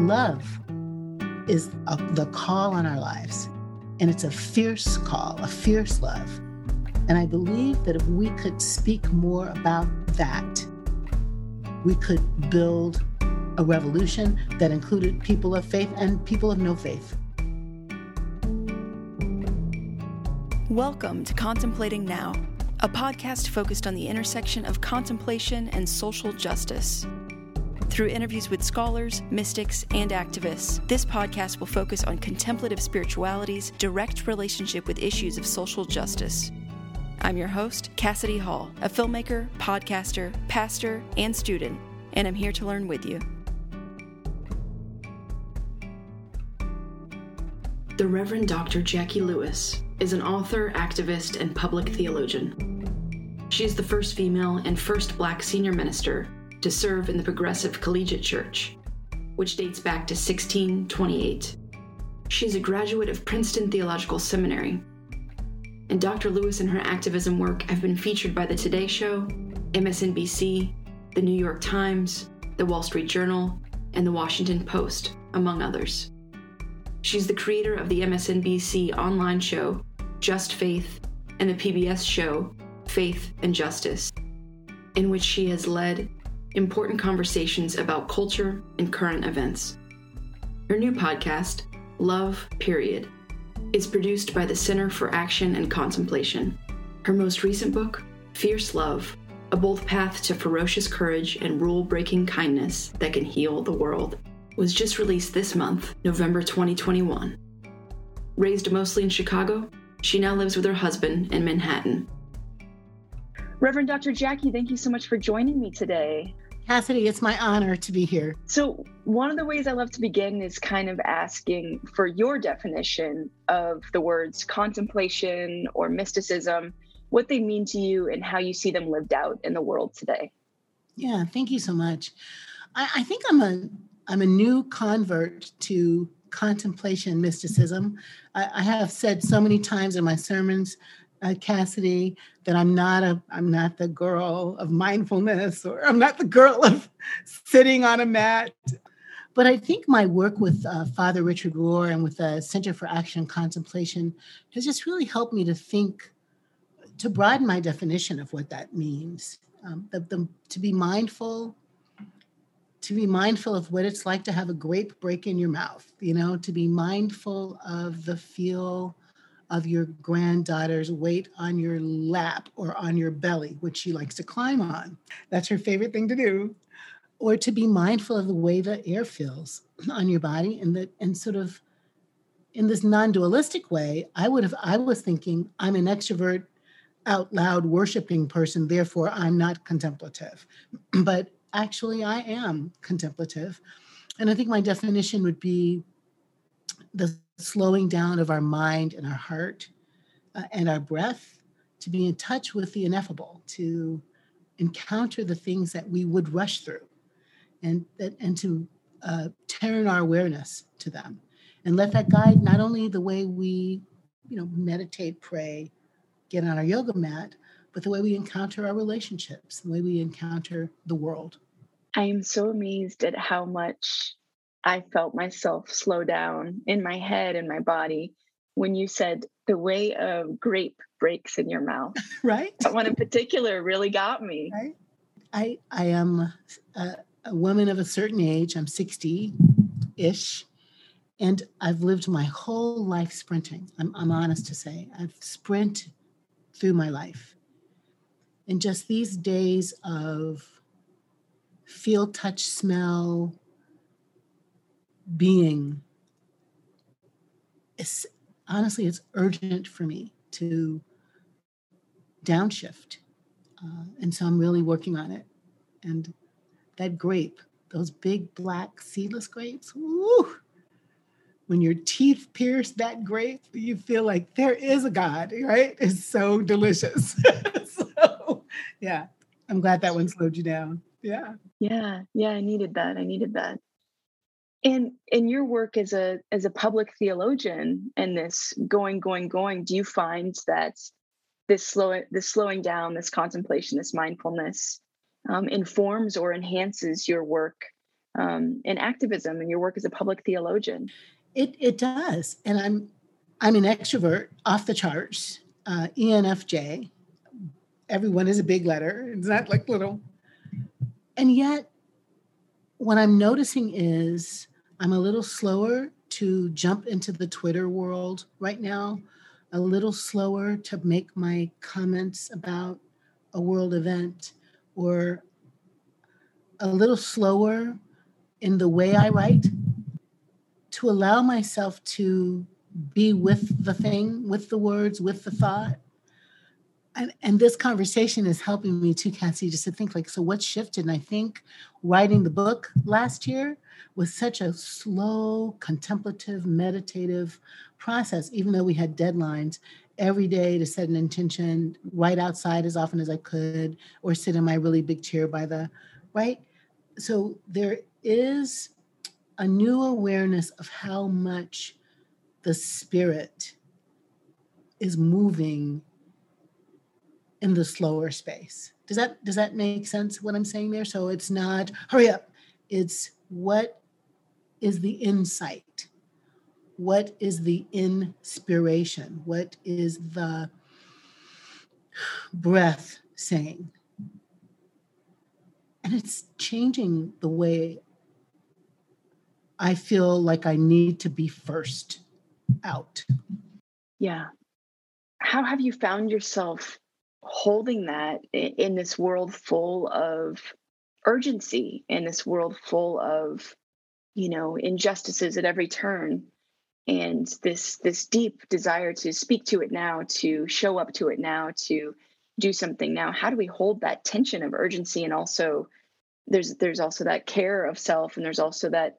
love is a, the call on our lives, and it's a fierce call, a fierce love. And I believe that if we could speak more about that, we could build a revolution that included people of faith and people of no faith. Welcome to Contemplating Now, a podcast focused on the intersection of contemplation and social justice. Through interviews with scholars, mystics, and activists, this podcast will focus on contemplative spirituality's direct relationship with issues of social justice. I'm your host, Cassidy Hall, a filmmaker, podcaster, pastor, and student, and I'm here to learn with you. The Reverend Dr. Jacqui Lewis is an author, activist, and public theologian. She is the first female and first black senior minister to serve in the Progressive Collegiate Church, which dates back to 1628. She is a graduate of Princeton Theological Seminary. And Dr. Lewis and her activism work have been featured by The Today Show, MSNBC, The New York Times, The Wall Street Journal, and The Washington Post, among others. She's the creator of the MSNBC online show, Just Faith, and the PBS show, Faith and Justice, in which she has led important conversations about culture and current events. Her new podcast, Love Period, is produced by the Center for Action and Contemplation. Her most recent book, Fierce Love A Bold Path to Ferocious Courage and Rule Breaking Kindness That Can Heal the World, was just released this month, November 2021. Raised mostly in Chicago, she now lives with her husband in Manhattan. Reverend Dr. Jacqui, thank you so much for joining me today. Cassidy, it's my honor to be here. So, one of the ways I love to begin is kind of asking for your definition of the words contemplation or mysticism, what they mean to you, and how you see them lived out in the world today. Yeah, thank you so much. I, I think I'm a I'm a new convert to contemplation mysticism. I, I have said so many times in my sermons uh, Cassidy, that I'm not a I'm not the girl of mindfulness or I'm not the girl of sitting on a mat. But I think my work with uh, Father Richard Rohr and with the Center for Action and Contemplation has just really helped me to think, to broaden my definition of what that means. Um, the, the, to be mindful, to be mindful of what it's like to have a grape break in your mouth, you know, to be mindful of the feel of your granddaughter's weight on your lap or on your belly, which she likes to climb on. That's her favorite thing to do. Or to be mindful of the way the air feels on your body and that and sort of in this non-dualistic way, I would have I was thinking I'm an extrovert out loud worshiping person, therefore I'm not contemplative. but actually I am contemplative. And I think my definition would be the slowing down of our mind and our heart uh, and our breath to be in touch with the ineffable, to encounter the things that we would rush through, and and to uh, turn our awareness to them, and let that guide not only the way we, you know, meditate, pray, get on our yoga mat, but the way we encounter our relationships, the way we encounter the world. I am so amazed at how much I felt myself slow down in my head and my body when you said the way a grape breaks in your mouth. right. That one in particular really got me. Right. I I am a, a woman of a certain age. I'm 60 ish. And I've lived my whole life sprinting. I'm, I'm honest to say. I've sprint through my life. And just these days of feel, touch, smell, being is honestly it's urgent for me to downshift. Uh, and so i'm really working on it. And that grape those big black seedless grapes woo, when your teeth pierce that grape you feel like there is a god right? It's so delicious. So yeah i'm glad that one slowed you down. Yeah. Yeah yeah i needed that i needed that and in your work as a as a public theologian and this going going going do you find that this slow this slowing down this contemplation this mindfulness um, informs or enhances your work um, in activism and your work as a public theologian. It it does, and I'm I'm an extrovert off the charts, uh, ENFJ. Everyone is a big letter. It's not like little. And yet, what I'm noticing is I'm a little slower to jump into the Twitter world right now, a little slower to make my comments about a world event, or a little slower in the way I write to allow myself to be with the thing, with the words, with the thought. And, and this conversation is helping me too, Cassie, just to think like, so what shifted? And I think writing the book last year was such a slow, contemplative, meditative process, even though we had deadlines every day to set an intention, write outside as often as I could, or sit in my really big chair by the right. So there is a new awareness of how much the spirit is moving in the slower space. Does that does that make sense what I'm saying there? So it's not hurry up. It's what is the insight? What is the inspiration? What is the breath saying? And it's changing the way I feel like I need to be first out. Yeah. How have you found yourself holding that in this world full of urgency, in this world full of, you know, injustices at every turn? and this this deep desire to speak to it now to show up to it now to do something now how do we hold that tension of urgency and also there's there's also that care of self and there's also that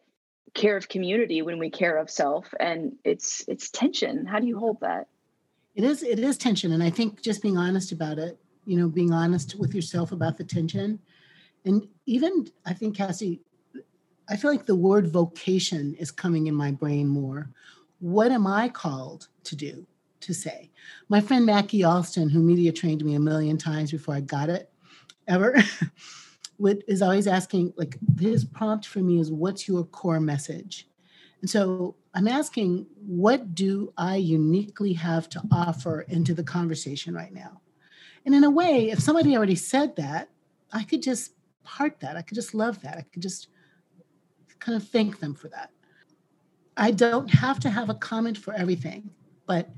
care of community when we care of self and it's it's tension how do you hold that it is it is tension. And i think just being honest about it you know being honest with yourself about the tension. And even i think cassie i feel like the word vocation is coming in my brain more. What am i called to do to say? My friend Macky Alston who media trained me a million times before i got it ever what is always asking like his prompt for me is what's your core message? And so i'm asking what do i uniquely have to offer into the conversation right now? And in a way if somebody already said that i could just part that. I could just love that. I could just kind of thank them for that. I don't have to have a comment for everything but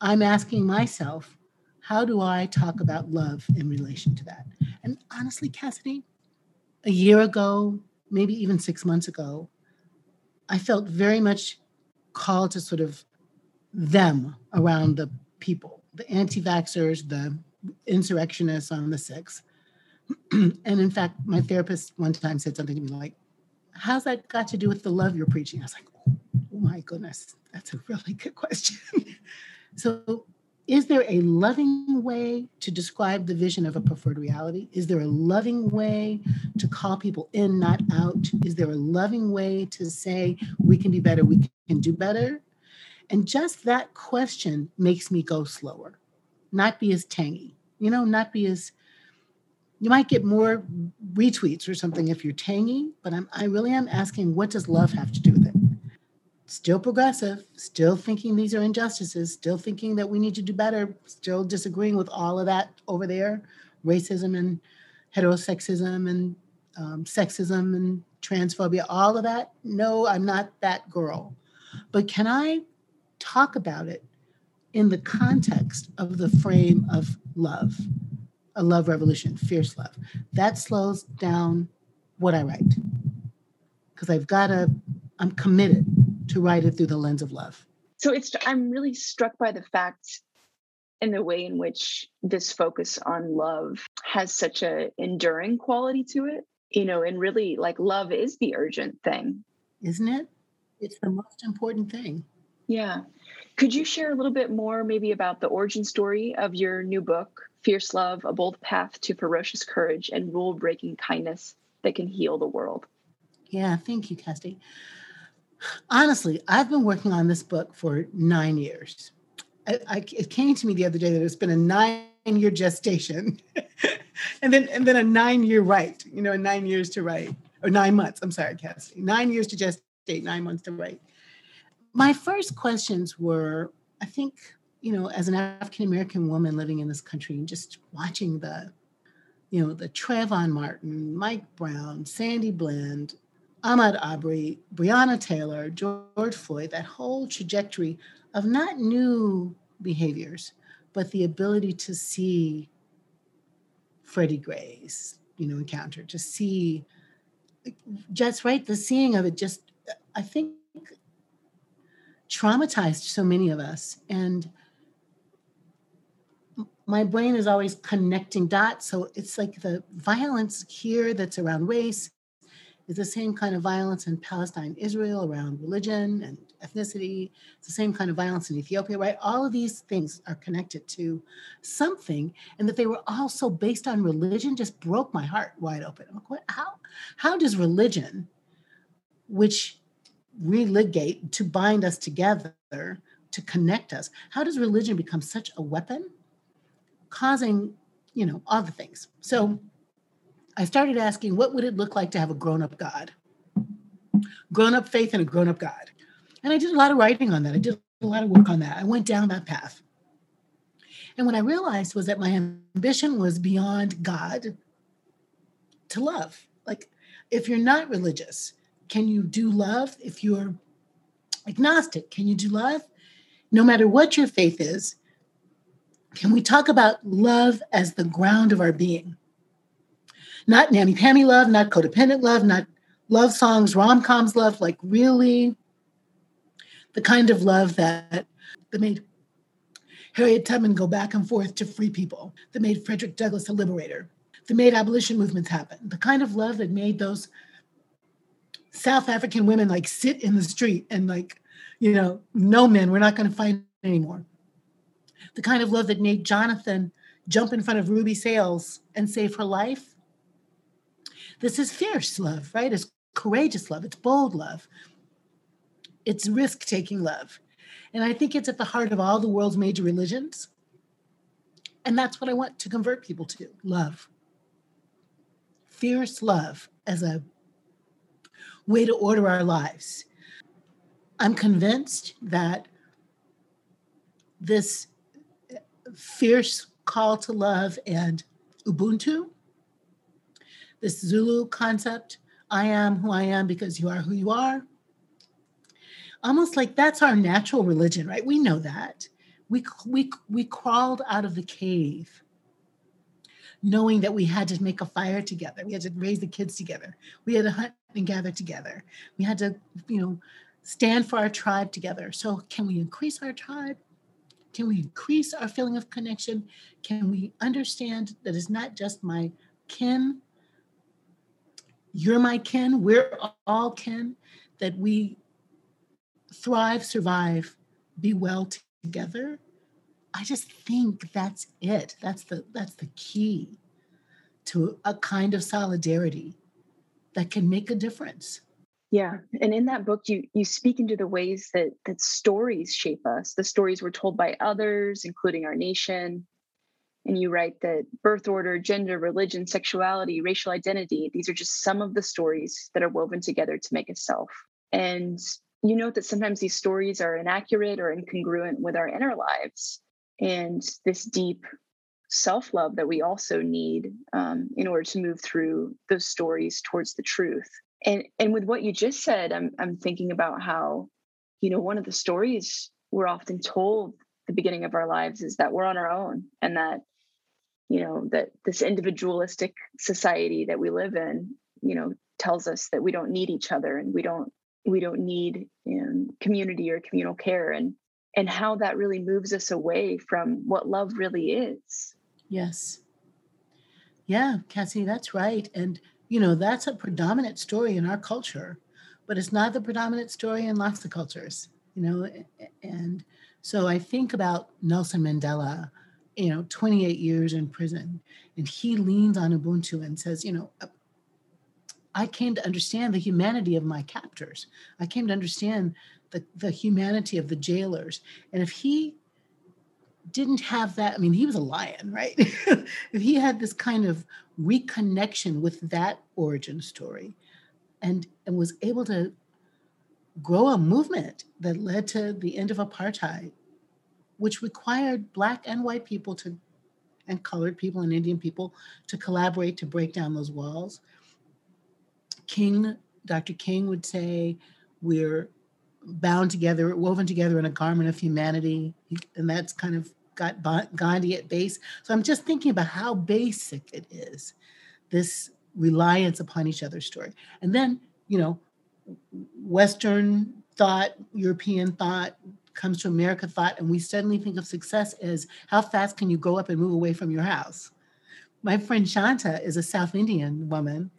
i'm asking myself how do I talk about love in relation to that? And honestly, Cassidy, a year ago, maybe even six months ago, I felt very much called to sort of them around the people, the anti vaxxers, the insurrectionists on the six. and in fact, my therapist one time said something to me like, How's that got to do with the love you're preaching? I was like, Oh, oh my goodness, that's a really good question. so is there a loving way to describe the vision of a preferred reality? Is there a loving way to call people in, not out? Is there a loving way to say we can be better, we can do better? And just that question makes me go slower, not be as tangy, you know, not be as you might get more retweets or something if you're tangy, but I'm, I really am asking what does love have to do with it? Still progressive, still thinking these are injustices, still thinking that we need to do better, still disagreeing with all of that over there racism and heterosexism and um, sexism and transphobia, all of that. No, I'm not that girl. But can I talk about it in the context of the frame of love, a love revolution, fierce love? That slows down what I write because I've got to, I'm committed to write it through the lens of love. So it's I'm really struck by the fact in the way in which this focus on love has such a enduring quality to it. You know, and really like love is the urgent thing. Isn't it? It's the most important thing. Yeah. Could you share a little bit more maybe about the origin story of your new book, Fierce Love, A Bold Path to Ferocious Courage and Rule Breaking Kindness that Can Heal the World? Yeah, thank you, Kirsty. Honestly, I've been working on this book for nine years. I, I, it came to me the other day that it's been a nine-year gestation, and then and then a nine-year write. You know, nine years to write. or nine months. I'm sorry, Cassidy. Nine years to gestate, nine months to write. My first questions were, I think, you know, as an African American woman living in this country and just watching the, you know, the Trayvon Martin, Mike Brown, Sandy Bland, Ahmaud Arbery, Breonna Taylor, George Floyd, that whole trajectory of not new behaviors, but the ability to see Freddie Gray's, you know, encounter, to see just right, the seeing of it just, I think, traumatized so many of us. And my brain is always connecting dots. So it's like the violence here that's around race is the same kind of violence in Palestine, Israel, around religion and ethnicity. It's the same kind of violence in Ethiopia, right? All of these things are connected to something, and that they were also based on religion just broke my heart wide open. Like, what, how, how does religion, which religate to bind us together, to connect us, how does religion become such a weapon, causing, you know, all the things? So I started asking, what would it look like to have a grown up God? Grown up faith and a grown up God. And I did a lot of writing on that. I did a lot of work on that. I went down that path. And what I realized was that my ambition was beyond God to love. Like, if you're not religious, can you do love? If you're agnostic, can you do love? No matter what your faith is, can we talk about love as the ground of our being? Not nanny pammy love, not codependent love, not love songs, rom coms love, like really the kind of love that, that made Harriet Tubman go back and forth to free people, that made Frederick Douglass a liberator, that made abolition movements happen, the kind of love that made those South African women like sit in the street and like, you know, no men, we're not going to fight anymore. The kind of love that made Jonathan jump in front of Ruby Sales and save her life this is fierce love, right? It's courageous love, it's bold love, it's risk taking love. And I think it's at the heart of all the world's major religions. And that's what I want to convert people to love. Fierce love as a way to order our lives. I'm convinced that this fierce call to love and Ubuntu this Zulu concept I am who I am because you are who you are. Almost like that's our natural religion, right? We know that. We, we, we crawled out of the cave knowing that we had to make a fire together. We had to raise the kids together. We had to hunt and gather together. We had to, you know, stand for our tribe together. So, can we increase our tribe? Can we increase our feeling of connection? Can we understand that it's not just my kin, you're my kin, we're all kin, that we thrive, survive, be well together. I just think that's it. That's the that's the key to a kind of solidarity that can make a difference. Yeah, and in that book, you you speak into the ways that that stories shape us. The stories we're told by others, including our nation, and you write that birth order, gender, religion, sexuality, racial identity, these are just some of the stories that are woven together to make a self. And you note that sometimes these stories are inaccurate or incongruent with our inner lives and this deep self love that we also need um, in order to move through those stories towards the truth. And, and with what you just said, I'm, I'm thinking about how, you know, one of the stories we're often told the beginning of our lives is that we're on our own and that you know that this individualistic society that we live in you know tells us that we don't need each other and we don't we don't need um, community or communal care and and how that really moves us away from what love really is. Yes. Yeah cassie that's right. And you know that's a predominant story in our culture but it's not the predominant story in lots of cultures you know and so i think about nelson mandela you know 28 years in prison and he leans on ubuntu and says you know uh, i came to understand the humanity of my captors. I came to understand the, the humanity of the jailers. And if he didn't have that i mean he was a lion right? If he had this kind of reconnection with that origin story and, and was able to grow a movement that led to the end of apartheid, which required Black and white people to, and colored people and Indian people to collaborate to break down those walls. King, Dr. King would say, we're bound together, woven together in a garment of humanity. And that's kind of got Gandhi at base. So I'm just thinking about how basic it is, this reliance upon each other's story. And then, you know, Western thought, European thought comes to America thought, and we suddenly think of success as how fast can you go up and move away from your house? My friend Shanta is a South Indian woman.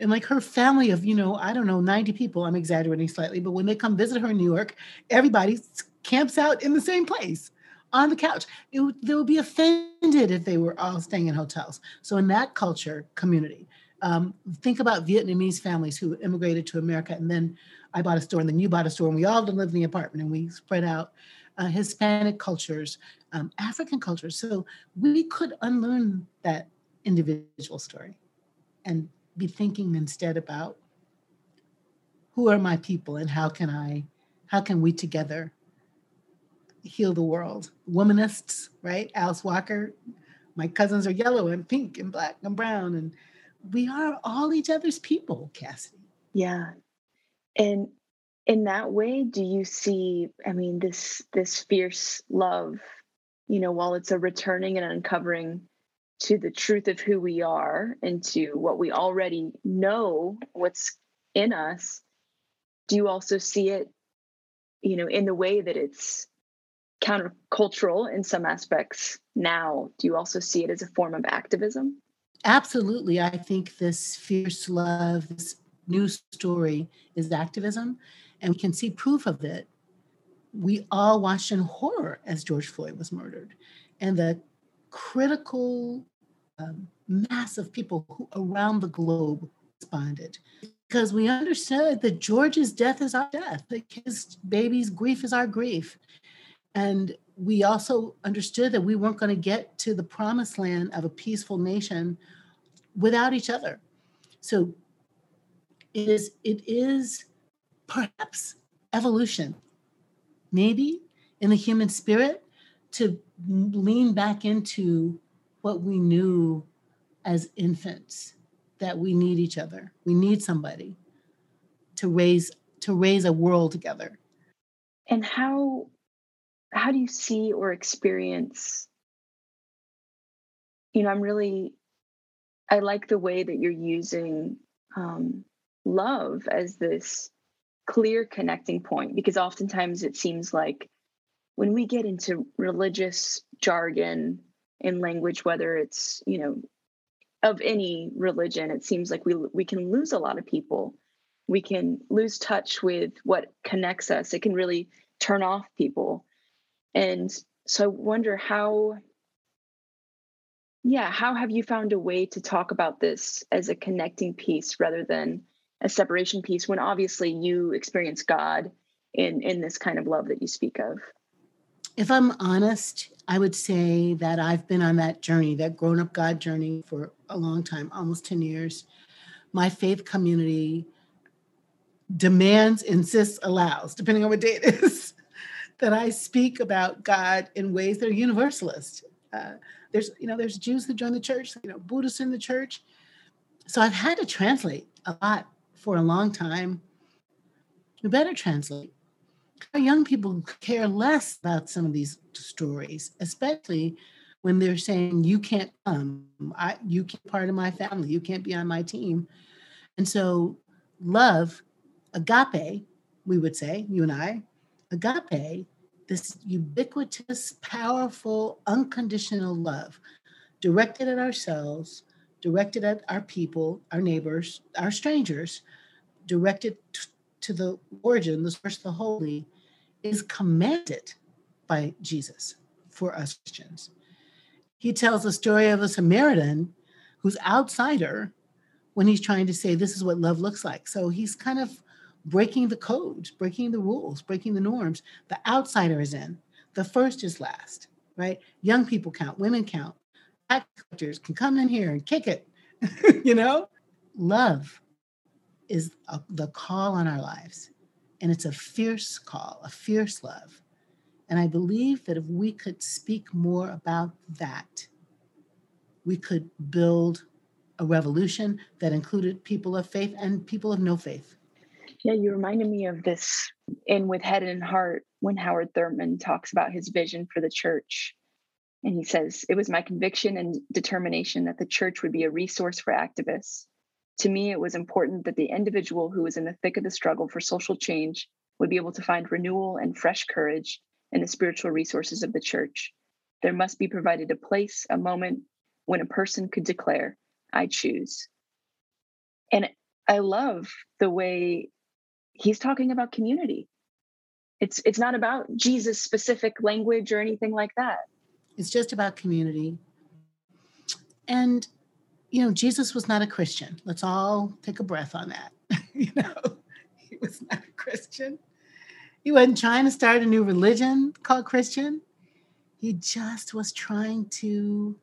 And like her family of, you know, I don't know, 90 people, I'm exaggerating slightly, but when they come visit her in New York, everybody camps out in the same place on the couch. It, they would be offended if they were all staying in hotels. So in that culture, community, um, think about Vietnamese families who immigrated to America, and then I bought a store, and then you bought a store, and we all lived in the apartment, and we spread out. Uh, Hispanic cultures, um, African cultures. So we could unlearn that individual story and be thinking instead about who are my people and how can I, how can we together heal the world? Womanists, right? Alice Walker. My cousins are yellow and pink and black and brown and we are all each other's people, Cassidy. Yeah. And in that way, do you see, I mean, this this fierce love, you know, while it's a returning and uncovering to the truth of who we are and to what we already know, what's in us, do you also see it, you know, in the way that it's countercultural in some aspects now? Do you also see it as a form of activism? Absolutely, I think this fierce love, this new story is activism, and we can see proof of it. We all watched in horror as George Floyd was murdered, and the critical um, mass of people who around the globe responded because we understood that George's death is our death, like his baby's grief is our grief. And we also understood that we weren't going to get to the promised land of a peaceful nation without each other. So it is it is perhaps evolution, maybe in the human spirit to lean back into what we knew as infants that we need each other. We need somebody to raise to raise a world together. And how how do you see or experience you know i'm really i like the way that you're using um, love as this clear connecting point because oftentimes it seems like when we get into religious jargon in language whether it's you know of any religion it seems like we we can lose a lot of people. We can lose touch with what connects us. It can really turn off people and so I wonder how, yeah, how have you found a way to talk about this as a connecting piece rather than a separation piece when obviously you experience God in in this kind of love that you speak of? If I'm honest, I would say that I've been on that journey, that grown up God journey for a long time, almost 10 years. My faith community demands, insists, allows, depending on what day it is, that I speak about God in ways that are universalist. Uh, there's, you know, there's Jews that join the church, you know, Buddhists in the church. So I've had to translate a lot for a long time. We better translate. Our young people care less about some of these stories, especially when they're saying, "You can't come. I, you can't part of my family. You can't be on my team." And so, love, agape, we would say, you and I, agape, this ubiquitous, powerful, unconditional love directed at ourselves, directed at our people, our neighbors, our strangers, directed t- to the origin, the source the holy, is commanded by Jesus for us Christians. He tells the story of a Samaritan who's outsider when he's trying to say this is what love looks like. So he's kind of breaking the codes, breaking the rules, breaking the norms. The outsider is in. The first is last, right? Young people count, women count. Actors can come in here and kick it, you know? Love is a, the call on our lives. And it's a fierce call, a fierce love. And I believe that if we could speak more about that, we could build a revolution that included people of faith and people of no faith. Yeah, you reminded me of this in With Head and Heart when Howard Thurman talks about his vision for the church. And he says, It was my conviction and determination that the church would be a resource for activists. To me, it was important that the individual who was in the thick of the struggle for social change would be able to find renewal and fresh courage in the spiritual resources of the church. There must be provided a place, a moment when a person could declare, I choose. And I love the way he's talking about community. It's it's not about Jesus specific language or anything like that. It's just about community. And you know, Jesus was not a Christian. Let's all take a breath on that. you know, he was not a Christian. He wasn't trying to start a new religion called Christian. He just was trying to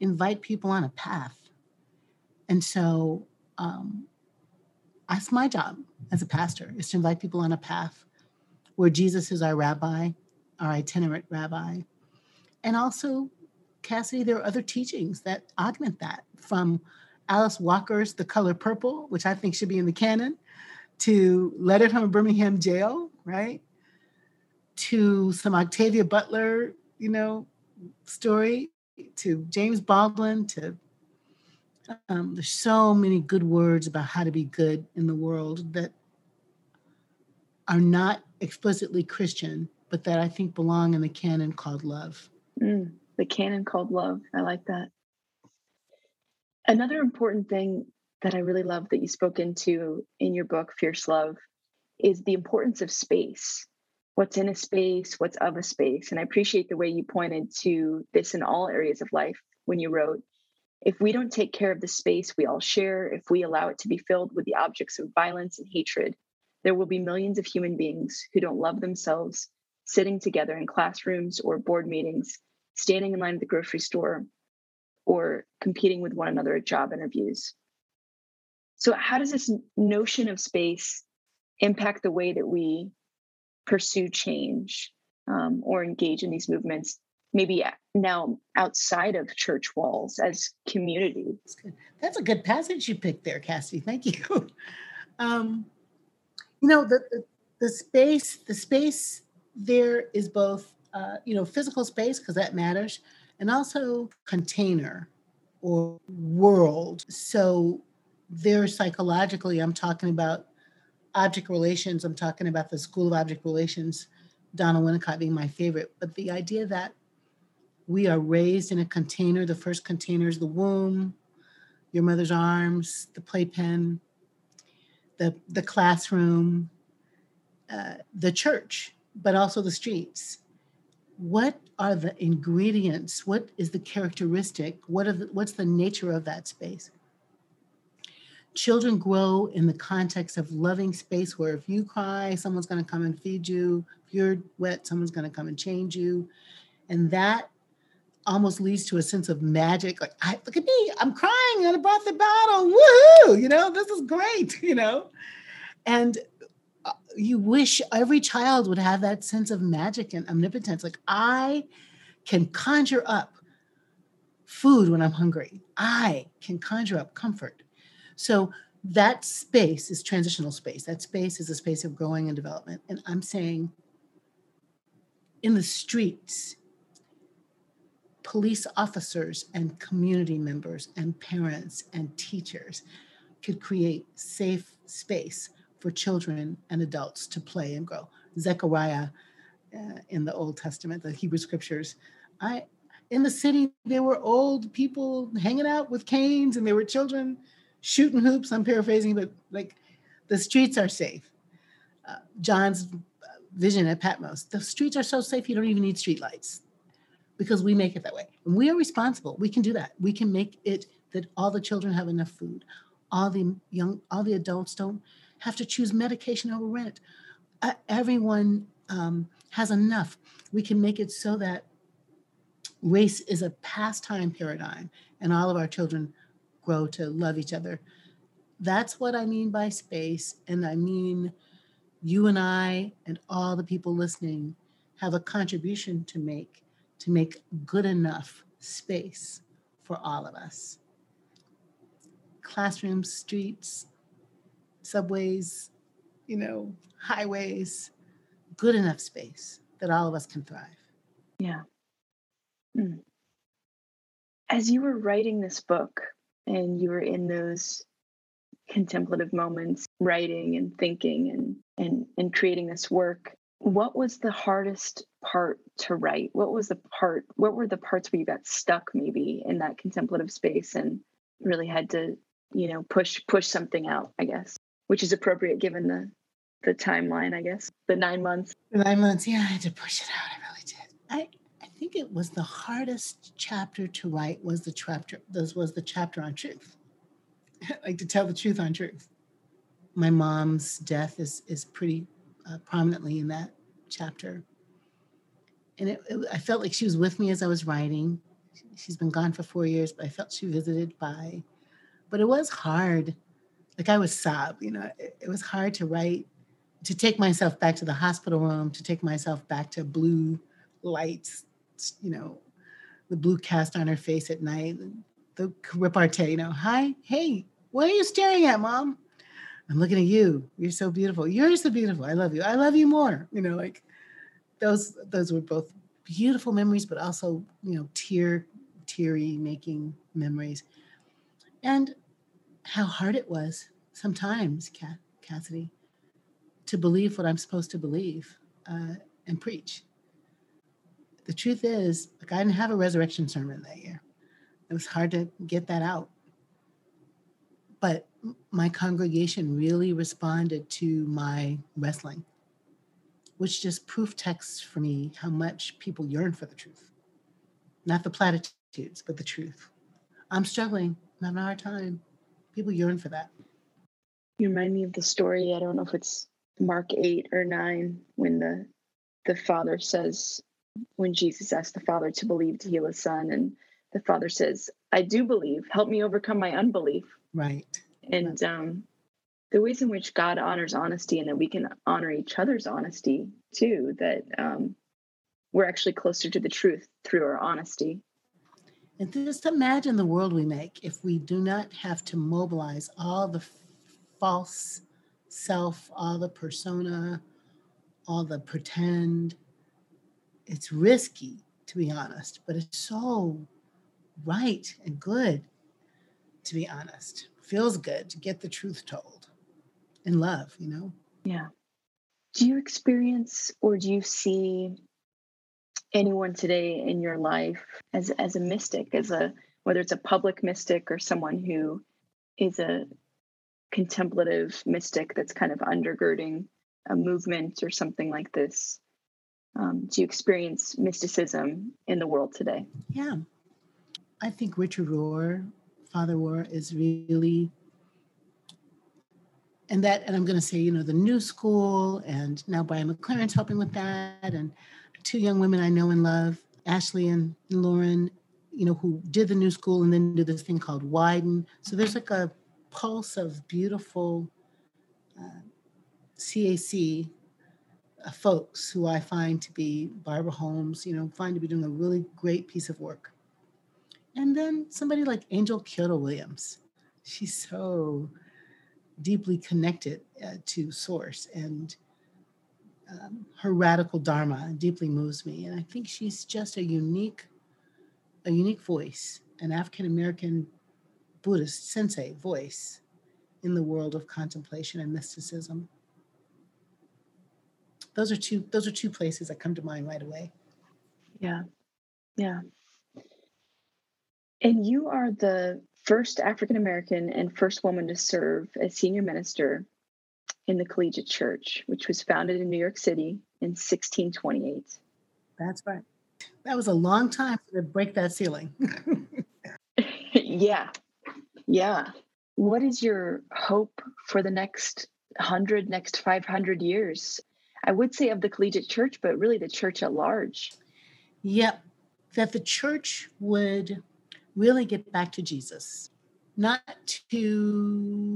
invite people on a path. And so um, that's my job as a pastor is to invite people on a path where Jesus is our rabbi, our itinerant rabbi. And also, Cassidy, there are other teachings that augment that from Alice Walker's The Color Purple, which I think should be in the canon, to Letter from a Birmingham Jail, right? To some Octavia Butler, you know, story, to James Baldwin, to um, there's so many good words about how to be good in the world that are not explicitly Christian, but that I think belong in the canon called love. Mm, the canon called love. I like that. Another important thing that I really love that you spoke into in your book, Fierce Love, is the importance of space. What's in a space, what's of a space. And I appreciate the way you pointed to this in all areas of life when you wrote if we don't take care of the space we all share, if we allow it to be filled with the objects of violence and hatred, there will be millions of human beings who don't love themselves, sitting together in classrooms or board meetings, standing in line at the grocery store, or competing with one another at job interviews. So, how does this notion of space impact the way that we pursue change um, or engage in these movements maybe now outside of church walls as community. That's, That's a good passage you picked there, Cassie. Thank you. Um, you know, the, the, the space, the space there is both, uh, you know, physical space because that matters, and also container or world. So there, psychologically, I'm talking about object relations. I'm talking about the School of Object Relations, Donald Winnicott being my favorite. But the idea that we are raised in a container. The first container is the womb, your mother's arms, the playpen, the, the classroom, uh, the church, but also the streets. What are the ingredients? What is the characteristic? What are the, what's the nature of that space? Children grow in the context of loving space where if you cry, someone's going to come and feed you. If you're wet, someone's going to come and change you. And that almost leads to a sense of magic. Like, I, look at me, I'm crying and I brought the bottle. Woohoo! You know, this is great, you know? And uh, you wish every child would have that sense of magic and omnipotence. Like, I can conjure up food when I'm hungry, I can conjure up comfort. So, that space is transitional space. That space is a space of growing and development. And I'm saying in the streets, police officers and community members and parents and teachers could create safe space for children and adults to play and grow. Zechariah uh, in the Old Testament, the Hebrew scriptures, I in the city there were old people hanging out with canes and there were children shooting hoops. I'm paraphrasing, but like the streets are safe. Uh, John's vision at Patmos, the streets are so safe you don't even need street lights because we make it that way. And we are responsible. We can do that. We can make it that all the children have enough food. All the young, all the adults don't have to choose medication over rent. Uh, everyone um, has enough. We can make it so that race is a pastime paradigm and all of our children grow to love each other that's what I mean by space. And I mean, you and I and all the people listening have a contribution to make to make good enough space for all of us. Classrooms, streets, subways, you know, highways, good enough space that all of us can thrive. Yeah. Mm. As you were writing this book and you were in those contemplative moments, writing and thinking and and and creating this work, what was the hardest part to write? What was the part what were the parts where you got stuck maybe in that contemplative space and really had to, you know, push push something out, I guess, which is appropriate given the the timeline, I guess. The 9 months. The 9 months, yeah, I had to push it out. I really did. I I think it was the hardest chapter to write was the chapter this was the chapter on truth. like to tell the truth on truth. My mom's death is is pretty uh, prominently in that chapter. And it, it, I felt like she was with me as I was writing. She's been gone for four years, but I felt she visited by. But it was hard. Like I was sob, you know, it, it was hard to write, to take myself back to the hospital room, to take myself back to blue lights, you know, the blue cast on her face at night, the repartee, you know, hi, hey, what are you staring at, mom? I'm looking at you. You're so beautiful. You're so beautiful. I love you. I love you more. You know, like those those were both beautiful memories, but also, you know, tear teary making memories. And how hard it was sometimes, Cassidy, to believe what I'm supposed to believe uh, and preach. The truth is, like I didn't have a resurrection sermon that year. It was hard to get that out. But my congregation really responded to my wrestling, which just proof texts for me how much people yearn for the truth. Not the platitudes, but the truth. I'm struggling, I'm having a hard time. People yearn for that. You remind me of the story, I don't know if it's Mark 8 or 9, when the the father says, when Jesus asked the father to believe to heal his son, and the father says, I do believe, help me overcome my unbelief. Right and um, the ways in which God honors honesty and that we can honor each other's honesty too, that um, we're actually closer to the truth through our honesty. And just imagine the world we make if we do not have to mobilize all the false self, all the persona, all the pretend. It's risky, to be honest, but it's so right and good, to be honest feels good to get the truth told in love, you know? Yeah. Do you experience or do you see anyone today in your life as as a mystic, as a whether it's a public mystic or someone who is a contemplative mystic that's kind of undergirding a movement or something like this? Um, do you experience mysticism in the world today? Yeah. I think Richard Rohr Father Rohr is really, and that, and I'm going to say, you know, the new school, and now Brian McLaren's helping with that, and two young women I know and love, Ashley and Lauren, you know, who did the new school and then do this thing called Widen. So there's like a pulse of beautiful uh, CAC uh, folks who I find to be Barbara Holmes, you know, find to be doing a really great piece of work. And then somebody like Angel Kyodo Williams. She's so deeply connected uh, to Source, and um, her radical dharma deeply moves me. And I think she's just a unique, a unique voice, an African American Buddhist sensei voice in the world of contemplation and mysticism. Those are two. Those are two places that come to mind right away. Yeah, yeah. And you are the first African American and first woman to serve as senior minister in the Collegiate Church, which was founded in New York City in 1628. That's right. That was a long time to break that ceiling. yeah. Yeah. What is your hope for the next 100, next 500 years? I would say of the Collegiate Church, but really the church at large. Yep. That the church would really get back to Jesus, not to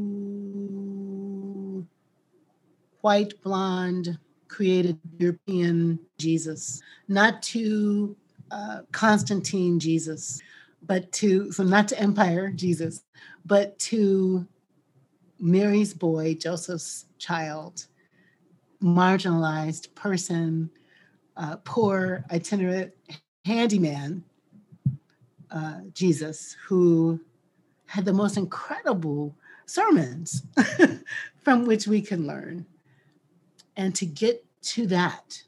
white, blonde, created European Jesus, not to uh, Constantine Jesus, but to, so not to Empire Jesus, but to Mary's boy, Joseph's child, marginalized person, uh, poor, itinerant handyman, uh, Jesus, who had the most incredible sermons from which we can learn. And to get to that,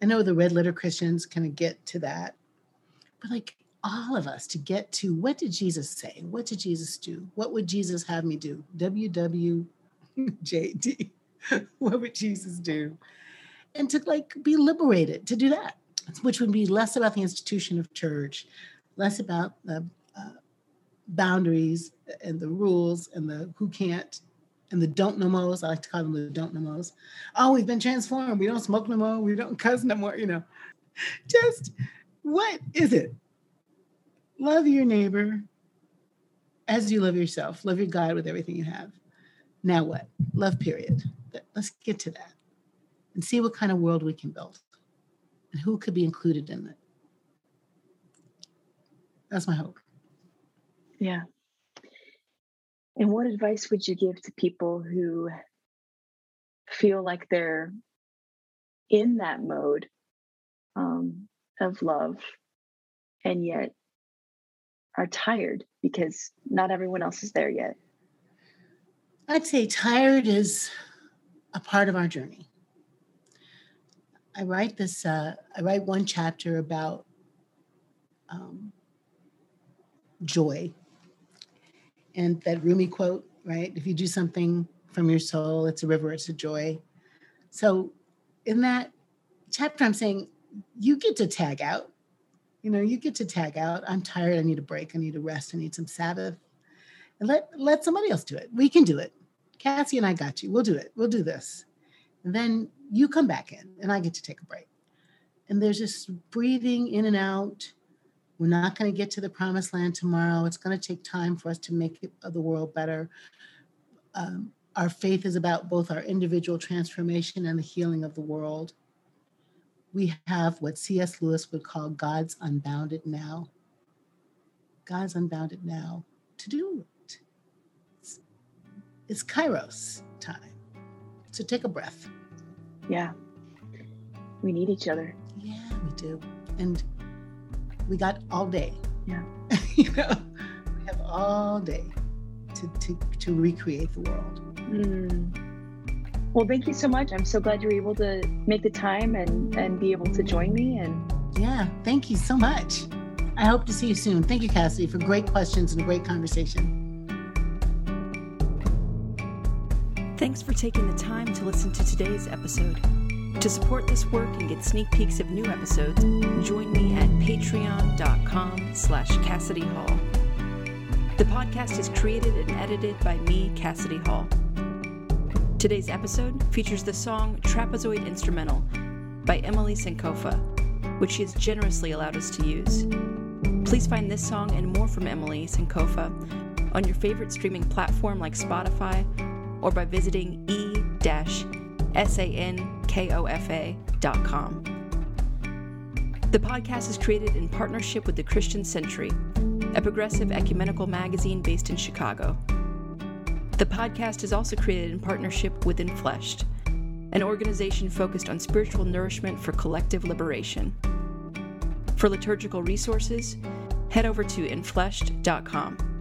I know the red letter Christians kind of get to that, but like all of us to get to what did Jesus say? What did Jesus do? What would Jesus have me do? WWJD. what would Jesus do? And to like be liberated to do that, which would be less about the institution of church, less about the uh, boundaries and the rules and the who can't and the don't know mo's. I like to call them the don't know mo's. Oh, we've been transformed. We don't smoke no more. We don't cuss no more. You know, just what is it? Love your neighbor as you love yourself. Love your God with everything you have. Now what? Love, period. Let's get to that and see what kind of world we can build and who could be included in it. That's my hope. Yeah. And what advice would you give to people who feel like they're in that mode um, of love and yet are tired because not everyone else is there yet? I'd say tired is a part of our journey. I write this, uh, I write one chapter about um, joy and that Rumi quote, right? If you do something from your soul, it's a river, it's a joy. So in that chapter, I'm saying you get to tag out. You know, you get to tag out. I'm tired. I need a break. I need a rest. I need some Sabbath. And let let somebody else do it. We can do it. Cassie and I got you. We'll do it. We'll do this. And then you come back in and I get to take a break. And there's this breathing in and out we're not going to get to the promised land tomorrow. It's going to take time for us to make it, uh, the world better. Um, our faith is about both our individual transformation and the healing of the world. We have what C.S. Lewis would call God's unbounded now. God's unbounded now to do it. It's, it's Kairos time. So take a breath. Yeah. We need each other. Yeah, we do. And we got all day. Yeah. you know, we have all day to, to, to recreate the world. Mm. Well, thank you so much. I'm so glad you were able to make the time and, and be able to join me. And yeah, thank you so much. I hope to see you soon. Thank you, Cassidy, for great questions and a great conversation. Thanks for taking the time to listen to today's episode. To support this work and get sneak peeks of new episodes, join me at patreon.com slash Cassidy Hall. The podcast is created and edited by me, Cassidy Hall. Today's episode features the song Trapezoid Instrumental by Emily Sankofa, which she has generously allowed us to use. Please find this song and more from Emily Sankofa on your favorite streaming platform like Spotify or by visiting e-sankofa.com. The podcast is created in partnership with the Christian Century, a progressive ecumenical magazine based in Chicago. The podcast is also created in partnership with Infleshed, an organization focused on spiritual nourishment for collective liberation. For liturgical resources, head over to infleshed.com.